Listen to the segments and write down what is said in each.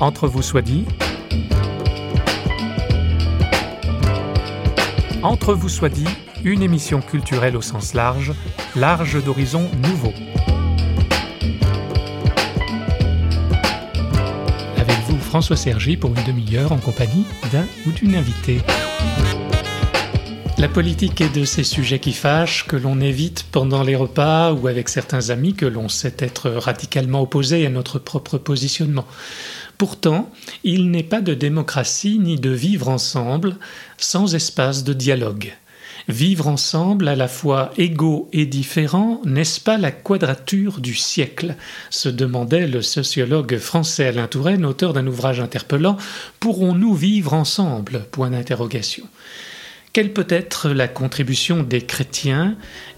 Entre vous soit dit. Entre vous soit dit, une émission culturelle au sens large, large d'horizons nouveaux. Avec vous, François Sergi, pour une demi-heure en compagnie d'un ou d'une invitée. La politique est de ces sujets qui fâchent, que l'on évite pendant les repas ou avec certains amis que l'on sait être radicalement opposés à notre propre positionnement. Pourtant, il n'est pas de démocratie ni de vivre ensemble sans espace de dialogue. Vivre ensemble à la fois égaux et différents, n'est-ce pas la quadrature du siècle? se demandait le sociologue français Alain Touraine, auteur d'un ouvrage interpellant Pourrons-nous vivre ensemble? Point d'interrogation. Quelle peut être la contribution des chrétiens?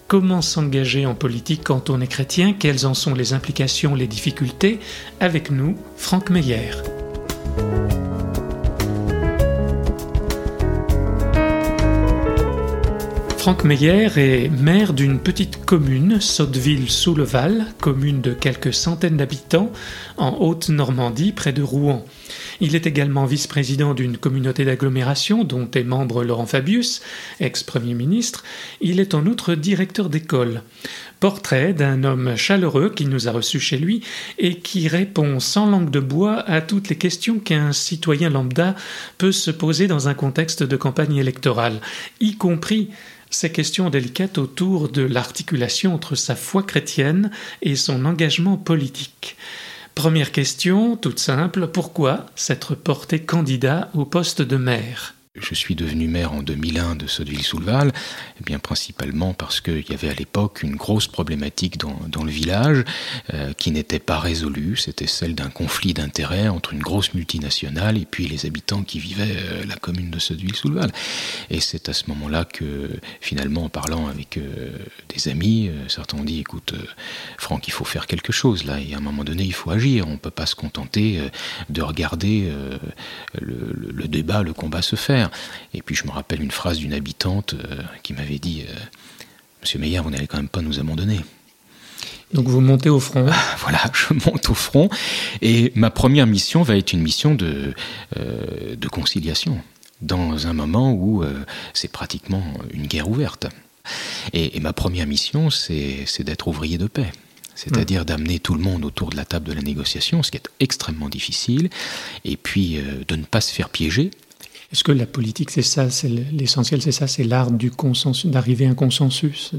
Comment s'engager en politique quand on est chrétien? Quelles en sont les implications, les difficultés? Avec nous, Franck Meyer. Franck Meyer est maire d'une petite commune, Sotteville-sous-le-Val, commune de quelques centaines d'habitants, en Haute-Normandie, près de Rouen. Il est également vice-président d'une communauté d'agglomération dont est membre Laurent Fabius, ex-premier ministre. Il est en outre directeur d'école. Portrait d'un homme chaleureux qui nous a reçus chez lui et qui répond sans langue de bois à toutes les questions qu'un citoyen lambda peut se poser dans un contexte de campagne électorale, y compris ces questions délicates autour de l'articulation entre sa foi chrétienne et son engagement politique. Première question, toute simple, pourquoi s'être porté candidat au poste de maire? Je suis devenu maire en 2001 de Sotteville-sous-le-Val, eh bien principalement parce qu'il y avait à l'époque une grosse problématique dans, le village euh, qui n'était pas résolue. C'était celle d'un conflit d'intérêts entre une grosse multinationale et puis les habitants qui vivaient euh, la commune de Sotteville-sous-le-Val. Et c'est à ce moment-là que finalement, en parlant avec euh, des amis, certains ont dit "Écoute, Franck, il faut faire quelque chose là. Et à un moment donné, il faut agir. On peut pas se contenter de regarder le débat, le combat se faire." Et puis je me rappelle une phrase d'une habitante euh, qui m'avait dit euh, Monsieur Meyer, vous n'allez quand même pas nous abandonner. Donc vous montez au front. Ah, voilà, je monte au front. Et ma première mission va être une mission de, euh, de conciliation, dans un moment où euh, c'est pratiquement une guerre ouverte. Et, et ma première mission, c'est d'être ouvrier de paix c'est-à-dire mmh. d'amener tout le monde autour de la table de la négociation, ce qui est extrêmement difficile, et puis euh, de ne pas se faire piéger, est-ce que la politique, c'est ça, c'est l'essentiel, c'est ça, c'est l'art du consensus, d'arriver à un consensus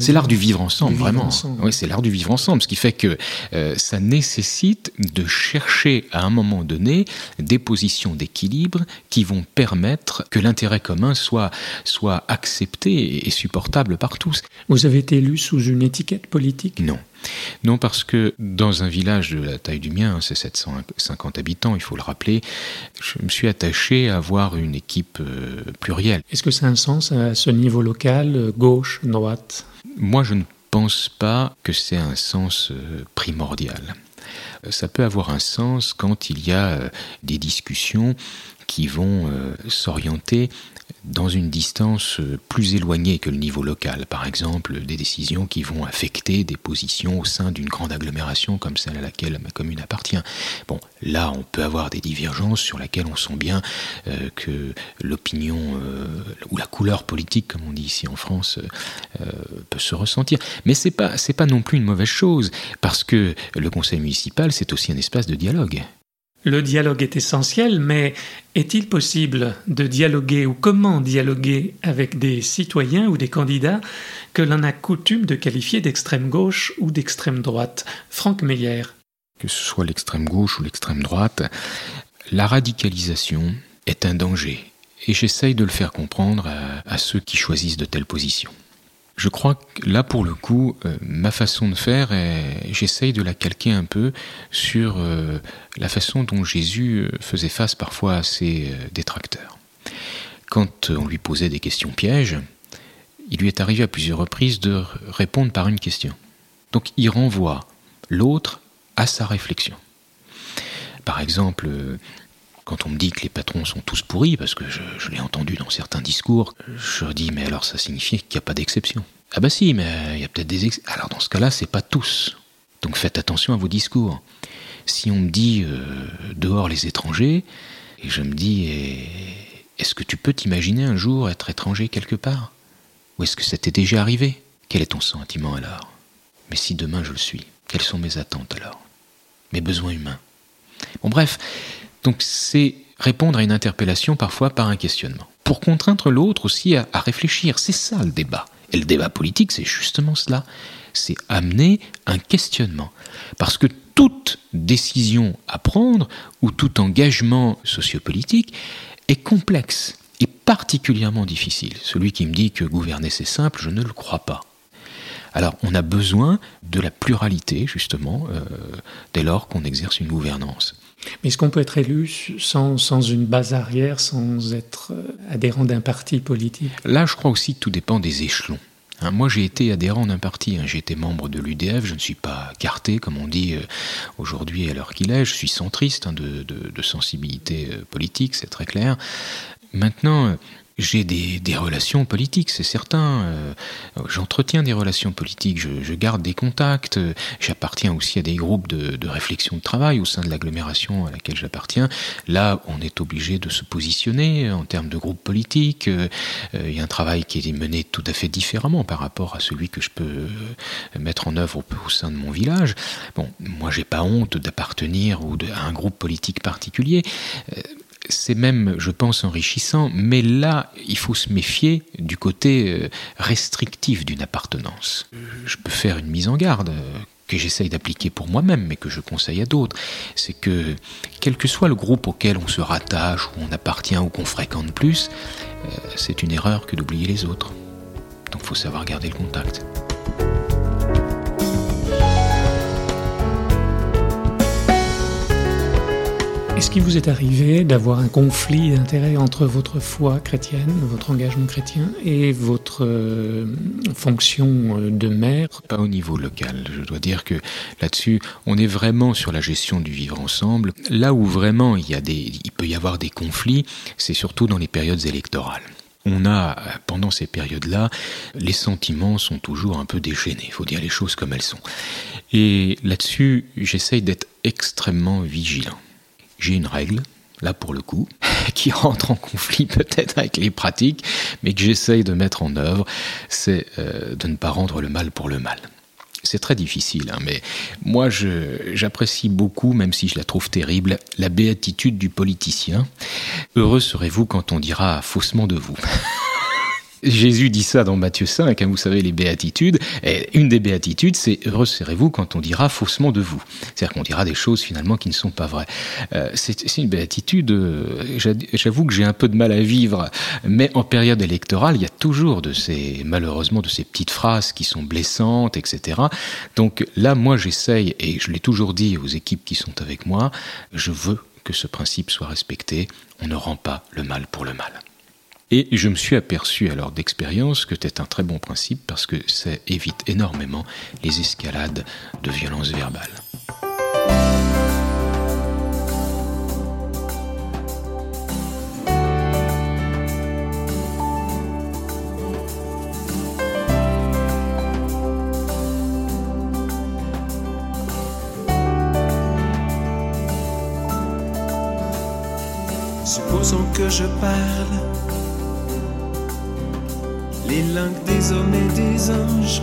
C'est l'art du vivre ensemble, du vraiment. ensemble. Oui, c'est l'art du vivre ensemble, ce qui fait que euh, ça nécessite de chercher à un moment donné des positions d'équilibre qui vont permettre que l'intérêt commun soit, soit accepté et supportable par tous. Vous avez été élu sous une étiquette politique? Non. Non, parce que dans un village de la taille du mien, c'est 750 habitants, il faut le rappeler, je me suis attaché à avoir une équipe euh, plurielle. Est-ce que ça a un sens à ce niveau local, euh, gauche, droite? Moi, je ne pense pas que c'est un sens euh, primordial. Ça peut avoir un sens quand il y a des discussions qui vont s'orienter dans une distance euh, plus éloignée que le niveau local, par exemple des décisions qui vont affecter des positions au sein d'une grande agglomération comme celle à laquelle ma commune appartient. Bon, là on peut avoir des divergences sur lesquelles on sent bien euh, que l'opinion euh, ou la couleur politique, comme on dit ici en France, euh, peut se ressentir. Mais c'est pas pas non plus une mauvaise chose parce que le conseil municipal c'est aussi un espace de dialogue. Le dialogue est essentiel, mais est-il possible de dialoguer ou comment dialoguer avec des citoyens ou des candidats que l'on a coutume de qualifier d'extrême gauche ou d'extrême droite? Franck Meyer. Que ce soit l'extrême gauche ou l'extrême droite, la radicalisation est un danger et j'essaye de le faire comprendre à, à ceux qui choisissent de telles positions. Je crois que là, pour le coup, euh, ma façon de faire, j'essaye de la calquer un peu sur euh, la façon dont Jésus euh, faisait face parfois à ses détracteurs. Quand on lui posait des questions pièges, il lui est arrivé à plusieurs reprises de répondre par une question. Donc il renvoie l'autre à sa réflexion. Par exemple, quand on me dit que les patrons sont tous pourris, parce que je, l'ai entendu dans certains discours, je dis mais alors ça signifie qu'il n'y a pas d'exception. Ah bah si, mais il y a peut-être des exceptions. Alors dans ce cas-là, c'est pas tous. Donc faites attention à vos discours. si on me dit euh, dehors les étrangers, et je me dis, est-ce que tu peux t'imaginer un jour être étranger quelque part? Ou est-ce que ça t'est déjà arrivé? Quel est ton sentiment alors? Mais si demain je le suis, quelles sont mes attentes alors? Mes besoins humains? Bon bref, donc c'est répondre à une interpellation parfois par un questionnement. Pour contraindre l'autre aussi à, réfléchir, c'est ça le débat. Et le débat politique, c'est justement cela. C'est amener un questionnement. Parce que toute décision à prendre ou tout engagement sociopolitique est complexe et particulièrement difficile. Celui qui me dit que gouverner c'est simple, je ne le crois pas. Alors on a besoin de la pluralité, justement, euh, dès lors qu'on exerce une gouvernance. Mais est-ce qu'on peut être élu sans, sans, une base arrière, sans être euh, adhérent d'un parti politique? Là, je crois aussi que tout dépend des échelons. Hein, moi, j'ai été adhérent d'un parti, hein, j'ai été membre de l'UDF, je ne suis pas carté, comme on dit euh, aujourd'hui à l'heure qu'il est, je suis centriste hein, de, de, de, sensibilité politique, c'est très clair. Maintenant, j'ai des, relations politiques, c'est certain. Euh, J'entretiens des relations politiques, je, garde des contacts. J'appartiens aussi à des groupes de, réflexion de travail au sein de l'agglomération à laquelle j'appartiens. Là, on est obligé de se positionner en termes de groupe politique. Euh, il y a un travail qui est mené tout à fait différemment par rapport à celui que je peux euh, mettre en œuvre au, au sein de mon village. Bon, moi, j'ai pas honte d'appartenir ou de, à un groupe politique particulier. C'est même, je pense, enrichissant, mais là, il faut se méfier du côté euh, restrictif d'une appartenance. Je peux faire une mise en garde euh, que j'essaye d'appliquer pour moi-même, mais que je conseille à d'autres. C'est que, quel que soit le groupe auquel on se rattache, ou on appartient, ou qu'on fréquente plus, euh, c'est une erreur que d'oublier les autres. Donc il faut savoir garder le contact. Est-ce qu'il vous est arrivé d'avoir un conflit d'intérêts entre votre foi chrétienne, votre engagement chrétien et votre euh, fonction de maire Pas au niveau local. Je dois dire que là-dessus, on est vraiment sur la gestion du vivre ensemble. Là où vraiment il, des, il peut y avoir des conflits, c'est surtout dans les périodes électorales on a, pendant ces périodes-là, les sentiments sont toujours un peu déchaînés, il faut dire les choses comme elles sont. Et là-dessus, j'essaye d'être extrêmement vigilant j'ai une règle, là pour le coup, qui rentre en conflit peut-être avec les pratiques, mais que j'essaye de mettre en œuvre, c'est euh, de ne pas rendre le mal pour le mal. C'est très difficile, hein, mais moi j'apprécie beaucoup, même si je la trouve terrible, la béatitude du politicien. Heureux serez-vous quand on dira faussement de vous. Jésus dit ça dans Matthieu 5, hein, vous savez, les béatitudes. Et une des béatitudes, c'est Heureux serez-vous quand on dira faussement de vous. C'est-à-dire qu'on dira des choses finalement qui ne sont pas vraies. Euh, c'est une béatitude, euh, j'avoue que j'ai un peu de mal à vivre, mais en période électorale, il y a toujours de ces, malheureusement, de ces petites phrases qui sont blessantes, etc. Donc là, moi, j'essaye, et je l'ai toujours dit aux équipes qui sont avec moi, je veux que ce principe soit respecté. On ne rend pas le mal pour le mal. Et je me suis aperçu alors d'expérience que c'est un très bon principe parce que ça évite énormément les escalades de violence verbale. Supposons que je parle les langues des hommes et des anges.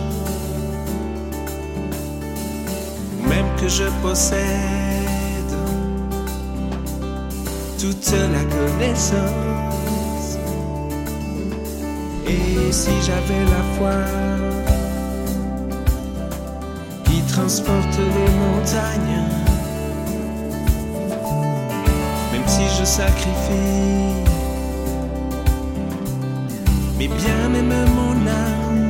Même que je possède toute la connaissance. Et si j'avais la foi qui transporte les montagnes, même si je sacrifie mais bien même mon âme.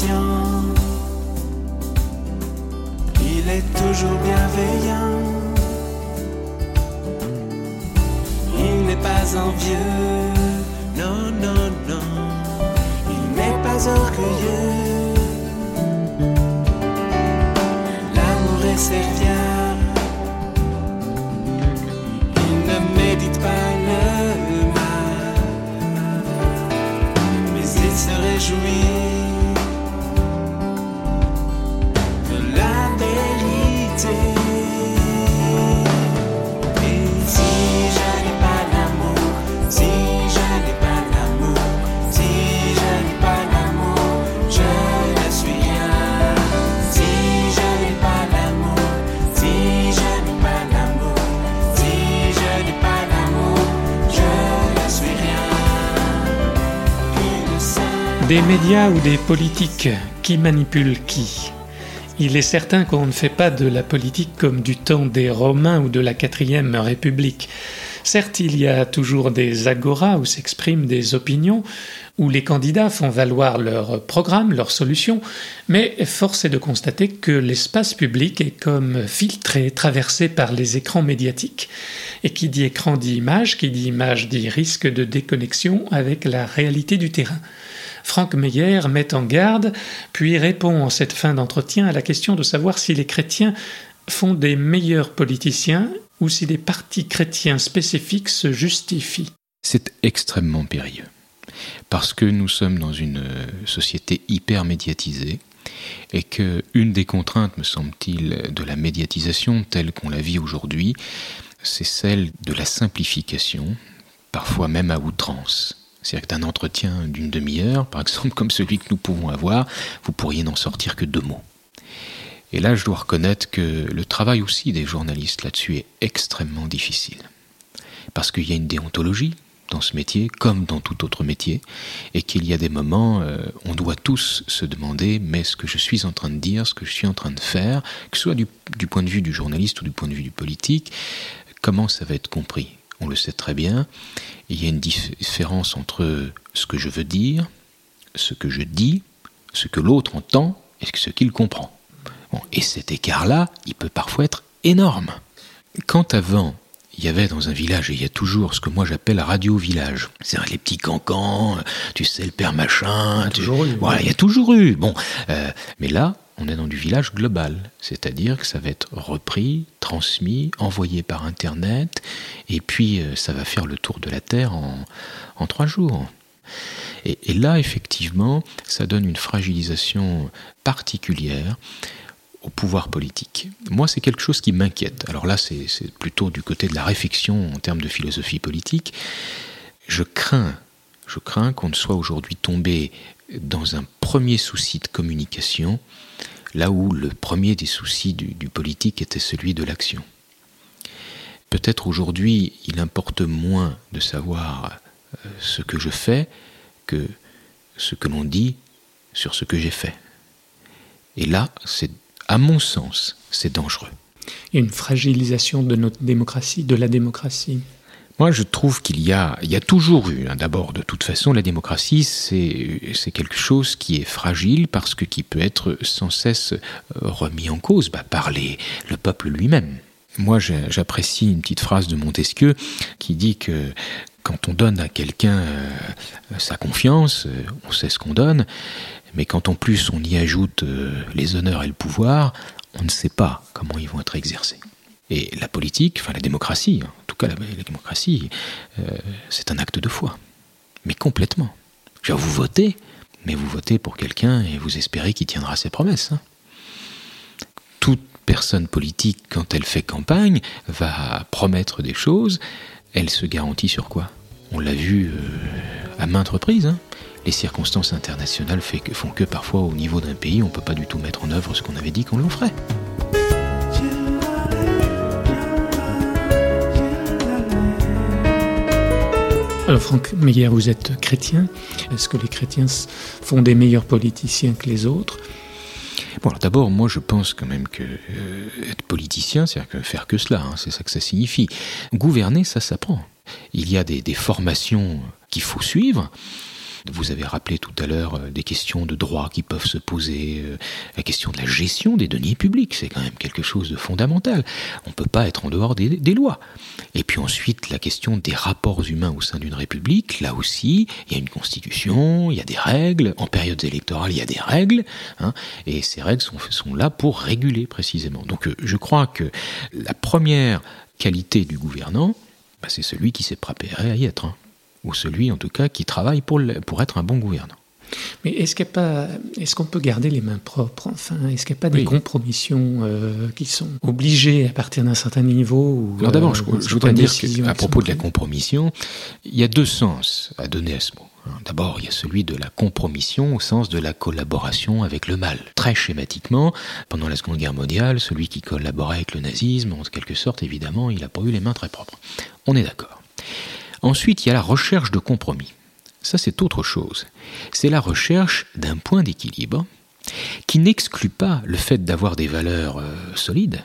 canción. Des médias ou des politiques, qui manipulent qui? Il est certain qu'on ne fait pas de la politique comme du temps des Romains ou de la quatrième République. Certes, il y a toujours des agoras où s'expriment des opinions, où les candidats font valoir leurs programmes, leurs solutions, mais force est de constater que l'espace public est comme filtré, traversé par les écrans médiatiques. Et qui dit écran dit image, qui dit image dit risque de déconnexion avec la réalité du terrain. Franck Meyer met en garde, puis répond en cette fin d'entretien à la question de savoir si les chrétiens font des meilleurs politiciens ou si des partis chrétiens spécifiques se justifient. C'est extrêmement périlleux. Parce que nous sommes dans une société hyper médiatisée et que une des contraintes, me semble-t-il, de la médiatisation telle qu'on la vit aujourd'hui, c'est celle de la simplification, parfois même à outrance. C'est-à-dire que d'un entretien d'une demi-heure, par exemple, comme celui que nous pouvons avoir, vous pourriez n'en sortir que deux mots. Et là, je dois reconnaître que le travail aussi des journalistes là-dessus est extrêmement difficile. Parce qu'il y a une déontologie dans ce métier, comme dans tout autre métier, et qu'il y a des moments, euh, on doit tous se demander, mais ce que je suis en train de dire, ce que je suis en train de faire, que ce soit du, du point de vue du journaliste ou du point de vue du politique, comment ça va être compris? On le sait très bien. Il y a une différence entre ce que je veux dire, ce que je dis, ce que l'autre entend et ce qu'il comprend. Bon, et cet écart-là, il peut parfois être énorme. Quand avant, il y avait dans un village, et il y a toujours ce que moi j'appelle radio-village, c'est-à-dire les petits cancans, tu sais, le père machin, tu- toujours eu, voilà, il y a toujours eu. Bon, euh, mais là, on est dans du village global, c'est-à-dire que ça va être repris, transmis, envoyé par Internet, et puis euh, ça va faire le tour de la Terre en, trois jours. Et, là, effectivement, ça donne une fragilisation particulière au pouvoir politique. Moi, c'est quelque chose qui m'inquiète. Alors là, c'est c'est plutôt du côté de la réflexion en termes de philosophie politique. Je crains, je crains qu'on ne soit aujourd'hui tombé dans un premier souci de communication, là où le premier des soucis du, politique était celui de l'action. Peut-être aujourd'hui, il importe moins de savoir euh, ce que je fais que ce que l'on dit sur ce que j'ai fait. Et là, c'est, à mon sens, c'est dangereux. Une fragilisation de notre démocratie, de la démocratie. Moi, je trouve qu'il y a, il y a toujours eu, hein, d'abord, de toute façon, la démocratie, c'est, quelque chose qui est fragile parce que qui peut être sans cesse euh, remis en cause bah, par les, le peuple lui-même. Moi, j'apprécie une petite phrase de Montesquieu qui dit que quand on donne à quelqu'un euh, sa confiance, euh, on sait ce qu'on donne, mais quand en plus on y ajoute les honneurs et le pouvoir, on ne sait pas comment ils vont être exercés. Et la politique, enfin la démocratie, en tout cas la, démocratie, euh, c'est un acte de foi. Mais complètement. Dire, vous votez, mais vous votez pour quelqu'un et vous espérez qu'il tiendra ses promesses. hein. Toute personne politique, quand elle fait campagne, va promettre des choses, elle se garantit sur quoi? On l'a vu euh, à maintes reprises. hein. Les circonstances internationales font que parfois, au niveau d'un pays, on ne peut pas du tout mettre en œuvre ce qu'on avait dit qu'on l'en ferait. Alors Franck Meyer, vous êtes chrétien. Est-ce que les chrétiens font des meilleurs politiciens que les autres? Bon, d'abord, moi je pense quand même que euh, être politicien, c'est que faire que cela, hein, c'est ça que ça signifie. Gouverner, ça s'apprend. Il y a des, des formations qu'il faut suivre, Vous avez rappelé tout à l'heure euh, des questions de droit qui peuvent se poser, euh, la question de la gestion des deniers publics, c'est quand même quelque chose de fondamental. On ne peut pas être en dehors des, lois. Et puis ensuite, la question des rapports humains au sein d'une république, là aussi, il y a une constitution, il y a des règles, en période électorale, il y a des règles, hein, et ces règles sont, sont là pour réguler précisément. Donc euh, je crois que la première qualité du gouvernant, bah, c'est celui qui s'est préparé à y être, hein. Ou celui en tout cas qui travaille pour, le- pour être un bon gouvernant. Mais est-ce qu'il pas, est-ce qu'on peut garder les mains propres Enfin, est-ce qu'il n'y a pas des Oui. compromissions euh, qui sont obligées à partir d'un certain niveau ou, Alors d'abord, euh, je, dans je voudrais dire qu'à propos de la compromission, il y a deux sens à donner à ce mot. hein. D'abord, il y a celui de la compromission au sens de la collaboration avec le mal. Très schématiquement, pendant la Seconde Guerre mondiale, celui qui collaborait avec le nazisme, en quelque sorte, évidemment, il n'a pas eu les mains très propres. On est d'accord. Ensuite, il y a la recherche de compromis. Ça, c'est autre chose. C'est la recherche d'un point d'équilibre qui n'exclut pas le fait d'avoir des valeurs euh, solides,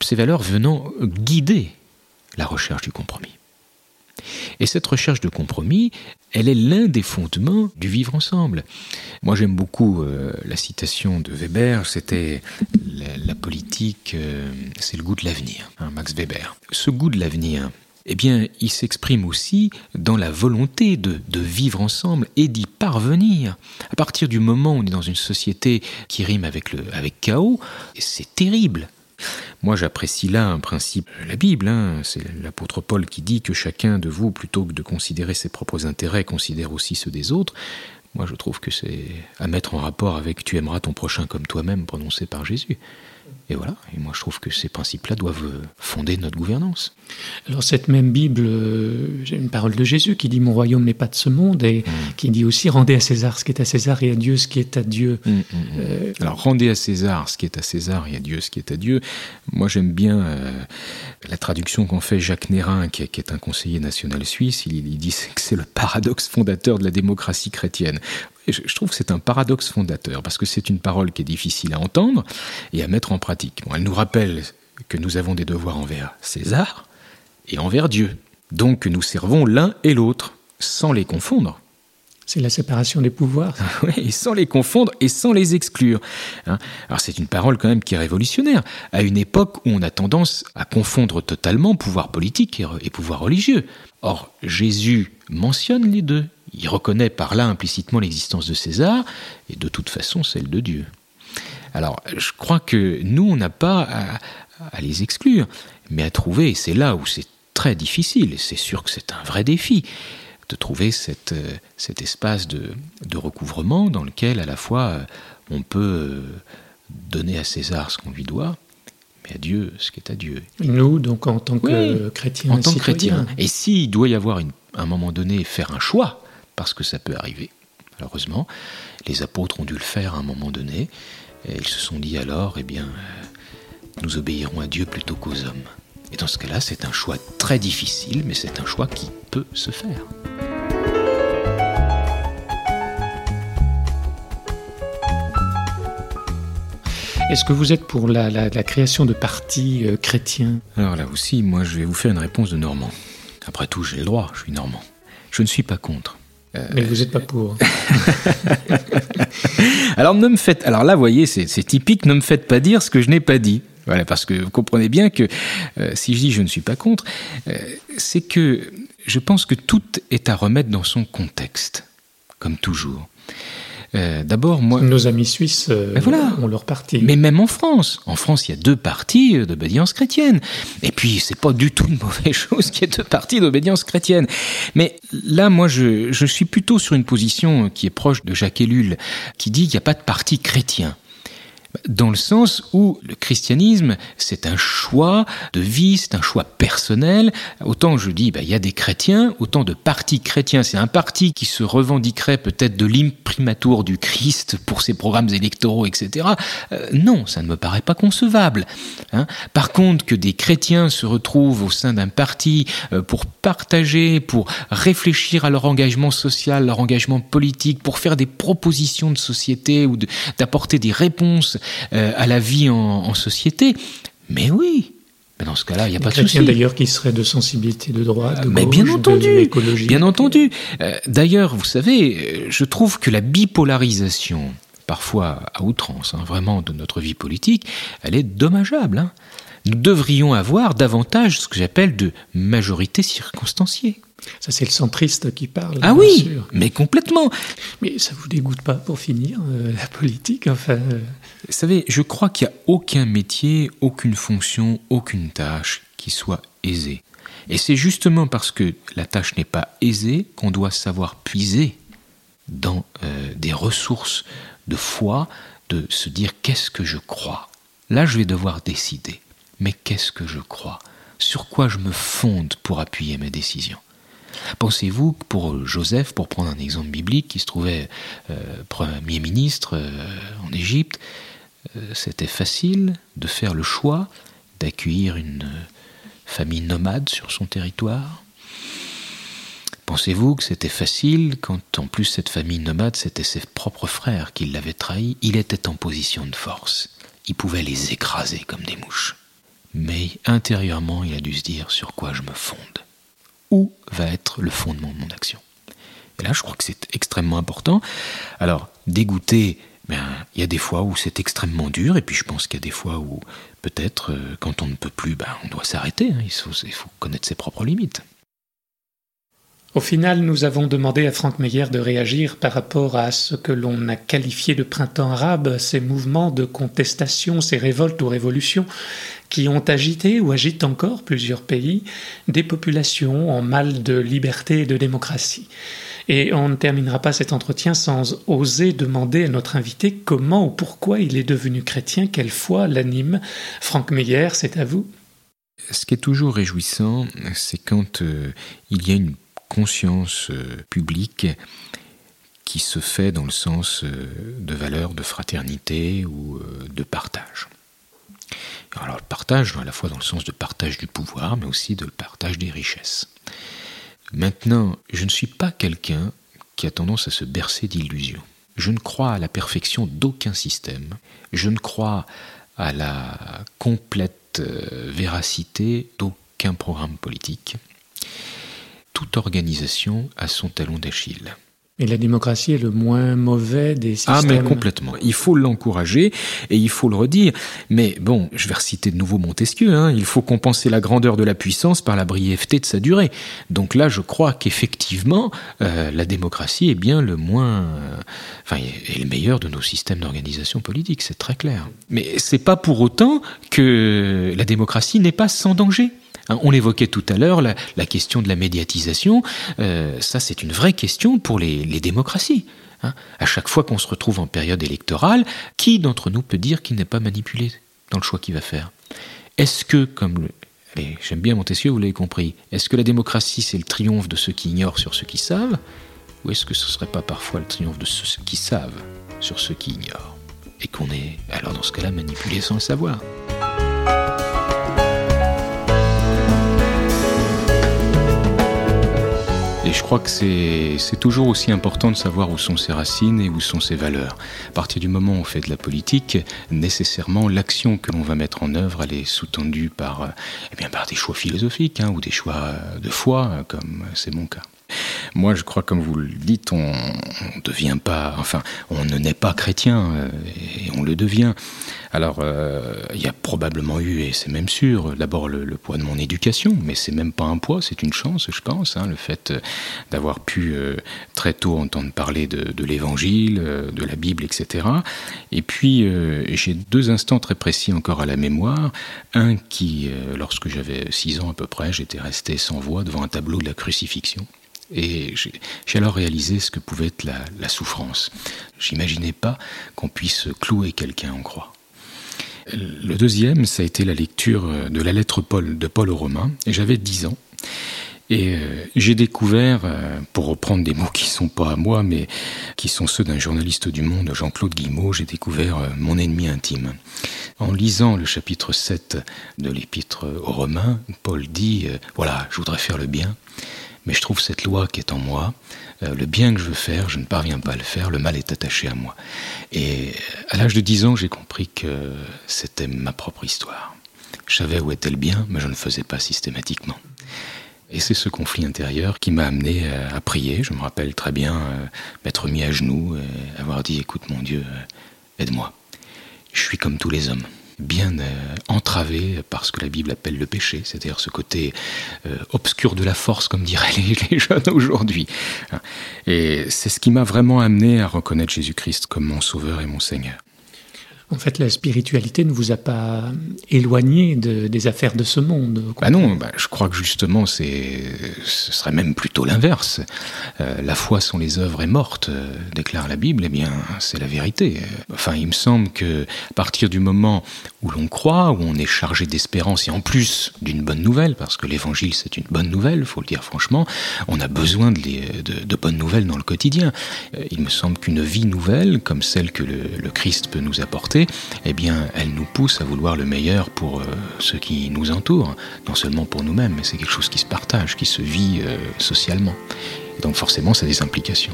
ces valeurs venant guider la recherche du compromis. Et cette recherche de compromis, elle est l'un des fondements du vivre ensemble. Moi j'aime beaucoup euh, la citation de Weber, c'était la, politique, euh, c'est le goût de l'avenir, hein, Max Weber. Ce goût de l'avenir, eh bien, il s'exprime aussi dans la volonté de, de vivre ensemble et d'y parvenir. À partir du moment où on est dans une société qui rime avec, le, avec chaos, c'est terrible. Moi, j'apprécie là un principe, la Bible, hein, c'est l'apôtre Paul qui dit que chacun de vous, plutôt que de considérer ses propres intérêts, considère aussi ceux des autres. Moi, je trouve que c'est à mettre en rapport avec tu aimeras ton prochain comme toi-même, prononcé par Jésus. Et voilà, et moi je trouve que ces principes-là doivent euh, fonder notre gouvernance. Alors cette même Bible, euh, j'ai une parole de Jésus qui dit mon royaume n'est pas de ce monde et qui dit aussi rendez à César ce qui est à César et à Dieu ce qui est à Dieu. Mm, mm, mm. Euh, Alors rendez à César ce qui est à César et à Dieu ce qui est à Dieu. Moi j'aime bien euh, la traduction qu'en fait Jacques Nérin, qui est, qui est un conseiller national suisse. Il, il dit que c'est le paradoxe fondateur de la démocratie chrétienne. Je, trouve que c'est un paradoxe fondateur parce que c'est une parole qui est difficile à entendre et à mettre en pratique. Elle nous rappelle que nous avons des devoirs envers César et envers Dieu. Donc que nous servons l'un et l'autre sans les confondre. C'est la séparation des pouvoirs. Ouais, et sans les confondre et sans les exclure. hein. Alors c'est une parole quand même qui est révolutionnaire, à une époque où on a tendance à confondre totalement pouvoir politique et pouvoir religieux. Or, Jésus mentionne les deux. Il reconnaît par là implicitement l'existence de César et de toute façon celle de Dieu. Alors, je crois que nous, on n'a pas à, à les exclure, mais à trouver, et c'est là où c'est très difficile, et c'est sûr que c'est un vrai défi, de trouver cette, euh, cet espace de, de recouvrement dans lequel à la fois euh, on peut euh, donner à César ce qu'on lui doit, mais à Dieu ce qui est à Dieu. Nous, donc en tant que Oui, chrétiens, en tant que citoyens. chrétien. Et s'il doit y avoir une- un moment donné faire un choix, parce que ça peut arriver, malheureusement, les apôtres ont dû le faire à un moment donné, et ils se sont dit alors, eh bien, nous obéirons à Dieu plutôt qu'aux hommes. Et dans ce cas-là, c'est un choix très difficile, mais c'est un choix qui peut se faire. Est-ce que vous êtes pour la, la- la création de partis euh, chrétiens? Alors là aussi, moi, je vais vous faire une réponse de Normand. Après tout, j'ai le droit, je suis Normand. Je ne suis pas contre. Mais vous n'êtes pas pour. Alors ne me faites, alors là, vous voyez, c'est typique. Ne me faites pas dire ce que je n'ai pas dit. Voilà, parce que vous comprenez bien que euh, si je dis je ne suis pas contre, euh, c'est que je pense que tout est à remettre dans son contexte, comme toujours. Euh, D'abord, moi, Nos amis suisses euh, voilà. ont leur parti. mais même en France, en France, il y a deux partis d'obédience chrétienne. Et puis, c'est pas du tout une mauvaise chose qu'il y ait deux partis d'obédience chrétienne. Mais là, moi, je, je suis plutôt sur une position qui est proche de Jacques Ellul, qui dit qu'il n'y a pas de parti chrétien. Dans le sens où le christianisme, c'est un choix de vie, c'est un choix personnel. Autant je dis, bah, il y a des chrétiens, autant de partis chrétiens. C'est un parti qui se revendiquerait peut-être de l'imprimatur du Christ pour ses programmes électoraux, etc. Euh, non, ça ne me paraît pas concevable. hein. Par contre, que des chrétiens se retrouvent au sein d'un parti euh, pour partager, pour réfléchir à leur engagement social, leur engagement politique, pour faire des propositions de société ou d'apporter des réponses euh, à la vie en, en société, mais oui, Mais dans ce cas-là, il n'y a pas de souci. d'ailleurs qui seraient de sensibilité de droite, de Mais gauche, bien entendu, d'écologie. Bien entendu. Euh, D'ailleurs, vous savez, euh, je trouve que la bipolarisation, parfois à outrance, hein, vraiment de notre vie politique, elle est dommageable. hein. Nous devrions avoir davantage ce que j'appelle de majorité circonstanciée. Ça, c'est le centriste qui parle. Ah bien oui, sûr. mais complètement. Mais ça vous dégoûte pas, pour finir, euh, la politique Enfin, euh, Vous savez, je crois qu'il n'y a aucun métier, aucune fonction, aucune tâche qui soit aisée. Et c'est justement parce que la tâche n'est pas aisée qu'on doit savoir puiser dans euh, des ressources de foi, de se dire qu'est-ce que je crois? Là, je vais devoir décider. Mais qu'est-ce que je crois? Sur quoi je me fonde pour appuyer mes décisions? Pensez-vous que pour Joseph, pour prendre un exemple biblique, qui se trouvait euh, Premier ministre euh, en Égypte, euh, c'était facile de faire le choix d'accueillir une euh, famille nomade sur son territoire? Pensez-vous que c'était facile quand en plus cette famille nomade, c'était ses propres frères qui l'avaient trahi? Il était en position de force. Il pouvait les écraser comme des mouches. Mais intérieurement, il a dû se dire sur quoi je me fonde? Où va être le fondement de mon action Et là, je crois que c'est extrêmement important. Alors, dégoûter, ben, il y a des fois où c'est extrêmement dur, et puis je pense qu'il y a des fois où peut-être, euh, quand on ne peut plus, ben, on doit s'arrêter. hein. Il, faut, il faut connaître ses propres limites. Au final, nous avons demandé à Franck Meyer de réagir par rapport à ce que l'on a qualifié de printemps arabe, ces mouvements de contestation, ces révoltes ou révolutions qui ont agité ou agitent encore plusieurs pays, des populations en mal de liberté et de démocratie. Et on ne terminera pas cet entretien sans oser demander à notre invité comment ou pourquoi il est devenu chrétien, quelle foi l'anime. Franck Meyer, c'est à vous. Ce qui est toujours réjouissant, c'est quand euh, il y a une conscience euh, publique qui se fait dans le sens euh, de valeurs de fraternité ou euh, de partage. Alors le partage, à la fois dans le sens de partage du pouvoir, mais aussi de partage des richesses. Maintenant, je ne suis pas quelqu'un qui a tendance à se bercer d'illusions. Je ne crois à la perfection d'aucun système. Je ne crois à la complète véracité d'aucun programme politique. Toute organisation a son talon d'Achille. Et la démocratie est le moins mauvais des systèmes. Ah, mais complètement. Il faut l'encourager et il faut le redire. Mais bon, je vais reciter de nouveau Montesquieu. Hein, il faut compenser la grandeur de la puissance par la brièveté de sa durée. Donc là, je crois qu'effectivement, euh, la démocratie est bien le moins, euh, enfin, est le meilleur de nos systèmes d'organisation politique. C'est très clair. Mais c'est pas pour autant que la démocratie n'est pas sans danger. Hein, On l'évoquait tout à l'heure, la, question de la médiatisation, euh, ça c'est une vraie question pour les, démocraties. hein. À chaque fois qu'on se retrouve en période électorale, qui d'entre nous peut dire qu'il n'est pas manipulé dans le choix qu'il va faire? Est-ce que, comme le, j'aime bien Montesquieu, vous l'avez compris, est-ce que la démocratie c'est le triomphe de ceux qui ignorent sur ceux qui savent? Ou est-ce que ce serait pas parfois le triomphe de ceux qui savent sur ceux qui ignorent? Et qu'on est alors dans ce cas-là manipulé sans le savoir? Et je crois que c'est toujours aussi important de savoir où sont ses racines et où sont ses valeurs. À partir du moment où on fait de la politique, nécessairement l'action que l'on va mettre en œuvre, elle est sous-tendue par, euh, eh bien, par des choix philosophiques hein, ou des choix de foi, comme c'est mon cas. Moi, je crois, comme vous le dites, on ne devient pas, enfin, on ne naît pas chrétien euh, et on le devient. Alors, euh, il y a probablement eu, et c'est même sûr, d'abord le, poids de mon éducation, mais c'est même pas un poids, c'est une chance, je pense, hein, le fait euh, d'avoir pu très tôt entendre parler de, de l'Évangile, de la Bible, etc. Et puis, j'ai deux instants très précis encore à la mémoire. Un qui, lorsque j'avais six ans à peu près, j'étais resté sans voix devant un tableau de la crucifixion. Et j'ai alors réalisé ce que pouvait être la, souffrance. J'imaginais pas qu'on puisse clouer quelqu'un en croix. Le deuxième, ça a été la lecture de la lettre Paul, de Paul aux Romains, et j'avais 10 ans. Et euh, j'ai découvert, euh, pour reprendre des mots qui sont pas à moi, mais qui sont ceux d'un journaliste du Monde, Jean-Claude Guillemot, j'ai découvert euh, mon ennemi intime. En lisant le chapitre 7 de l'épître aux Romains, Paul dit, euh, voilà, je voudrais faire le bien, mais je trouve cette loi qui est en moi, euh, le bien que je veux faire, je ne parviens pas à le faire, le mal est attaché à moi. Et à l'âge de 10 ans, j'ai compris que c'était ma propre histoire. Je savais où était le bien, mais je ne le faisais pas systématiquement. Et c'est ce conflit intérieur qui m'a amené euh, à prier. Je me rappelle très bien euh, m'être mis à genoux et avoir dit Écoute, mon Dieu, euh, aide-moi. Je suis comme tous les hommes, bien entravé par ce que la Bible appelle le péché, c'est-à-dire ce côté obscur de la force, comme diraient les, jeunes aujourd'hui. Et c'est ce qui m'a vraiment amené à reconnaître Jésus-Christ comme mon Sauveur et mon Seigneur. En fait, la spiritualité ne vous a pas éloigné de, des affaires de ce monde. Bah non, bah je crois que justement, c'est, ce serait même plutôt l'inverse. Euh, la foi sans les œuvres est morte, euh, déclare la Bible. Eh bien, c'est la vérité. Enfin, il me semble que à partir du moment où l'on croit, où on est chargé d'espérance et en plus d'une bonne nouvelle, parce que l'Évangile c'est une bonne nouvelle, faut le dire franchement, on a besoin de, les, de, de bonnes nouvelles dans le quotidien. Euh, il me semble qu'une vie nouvelle, comme celle que le, le Christ peut nous apporter eh bien, elle nous pousse à vouloir le meilleur pour euh, ceux qui nous entourent, non seulement pour nous-mêmes, mais c'est quelque chose qui se partage, qui se vit euh, socialement. Et donc forcément, ça a des implications.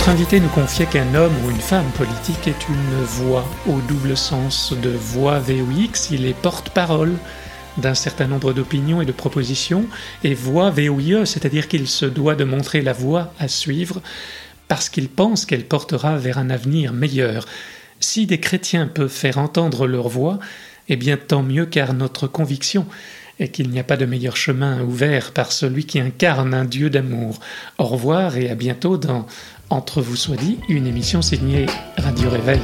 Notre invité nous confiait qu'un homme ou une femme politique est une voix, au double sens de voix VOX, il est porte-parole d'un certain nombre d'opinions et de propositions, et voix VOIE, c'est-à-dire qu'il se doit de montrer la voie à suivre parce qu'il pense qu'elle portera vers un avenir meilleur. Si des chrétiens peuvent faire entendre leur voix, eh bien tant mieux car notre conviction est qu'il n'y a pas de meilleur chemin ouvert par celui qui incarne un Dieu d'amour. Au revoir et à bientôt dans Entre vous soit dit, une émission signée Radio Réveil.